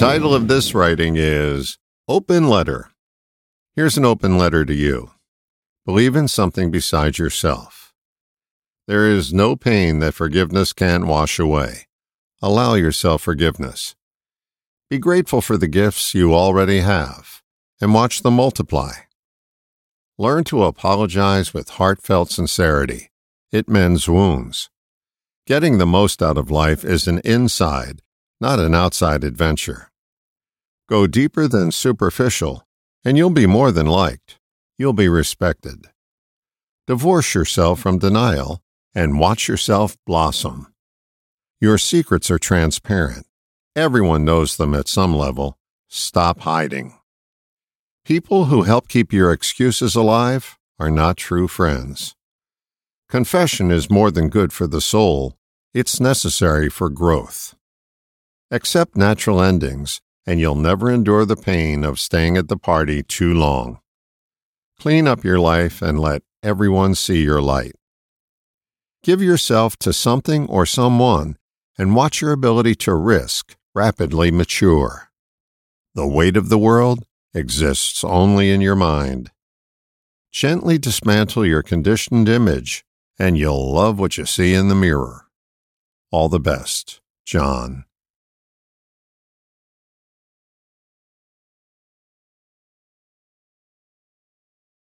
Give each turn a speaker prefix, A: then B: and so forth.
A: title of this writing is Open Letter. Here's an open letter to you. Believe in something besides yourself. There is no pain that forgiveness can't wash away. Allow yourself forgiveness. Be grateful for the gifts you already have and watch them multiply. Learn to apologize with heartfelt sincerity. It mends wounds. Getting the most out of life is an inside, not an outside adventure. Go deeper than superficial, and you'll be more than liked. You'll be respected. Divorce yourself from denial and watch yourself blossom. Your secrets are transparent. Everyone knows them at some level. Stop hiding. People who help keep your excuses alive are not true friends. Confession is more than good for the soul, it's necessary for growth. Accept natural endings, and you'll never endure the pain of staying at the party too long. Clean up your life and let everyone see your light. Give yourself to something or someone and watch your ability to risk rapidly mature. The weight of the world exists only in your mind. Gently dismantle your conditioned image, and you'll love what you see in the mirror. All the best, John.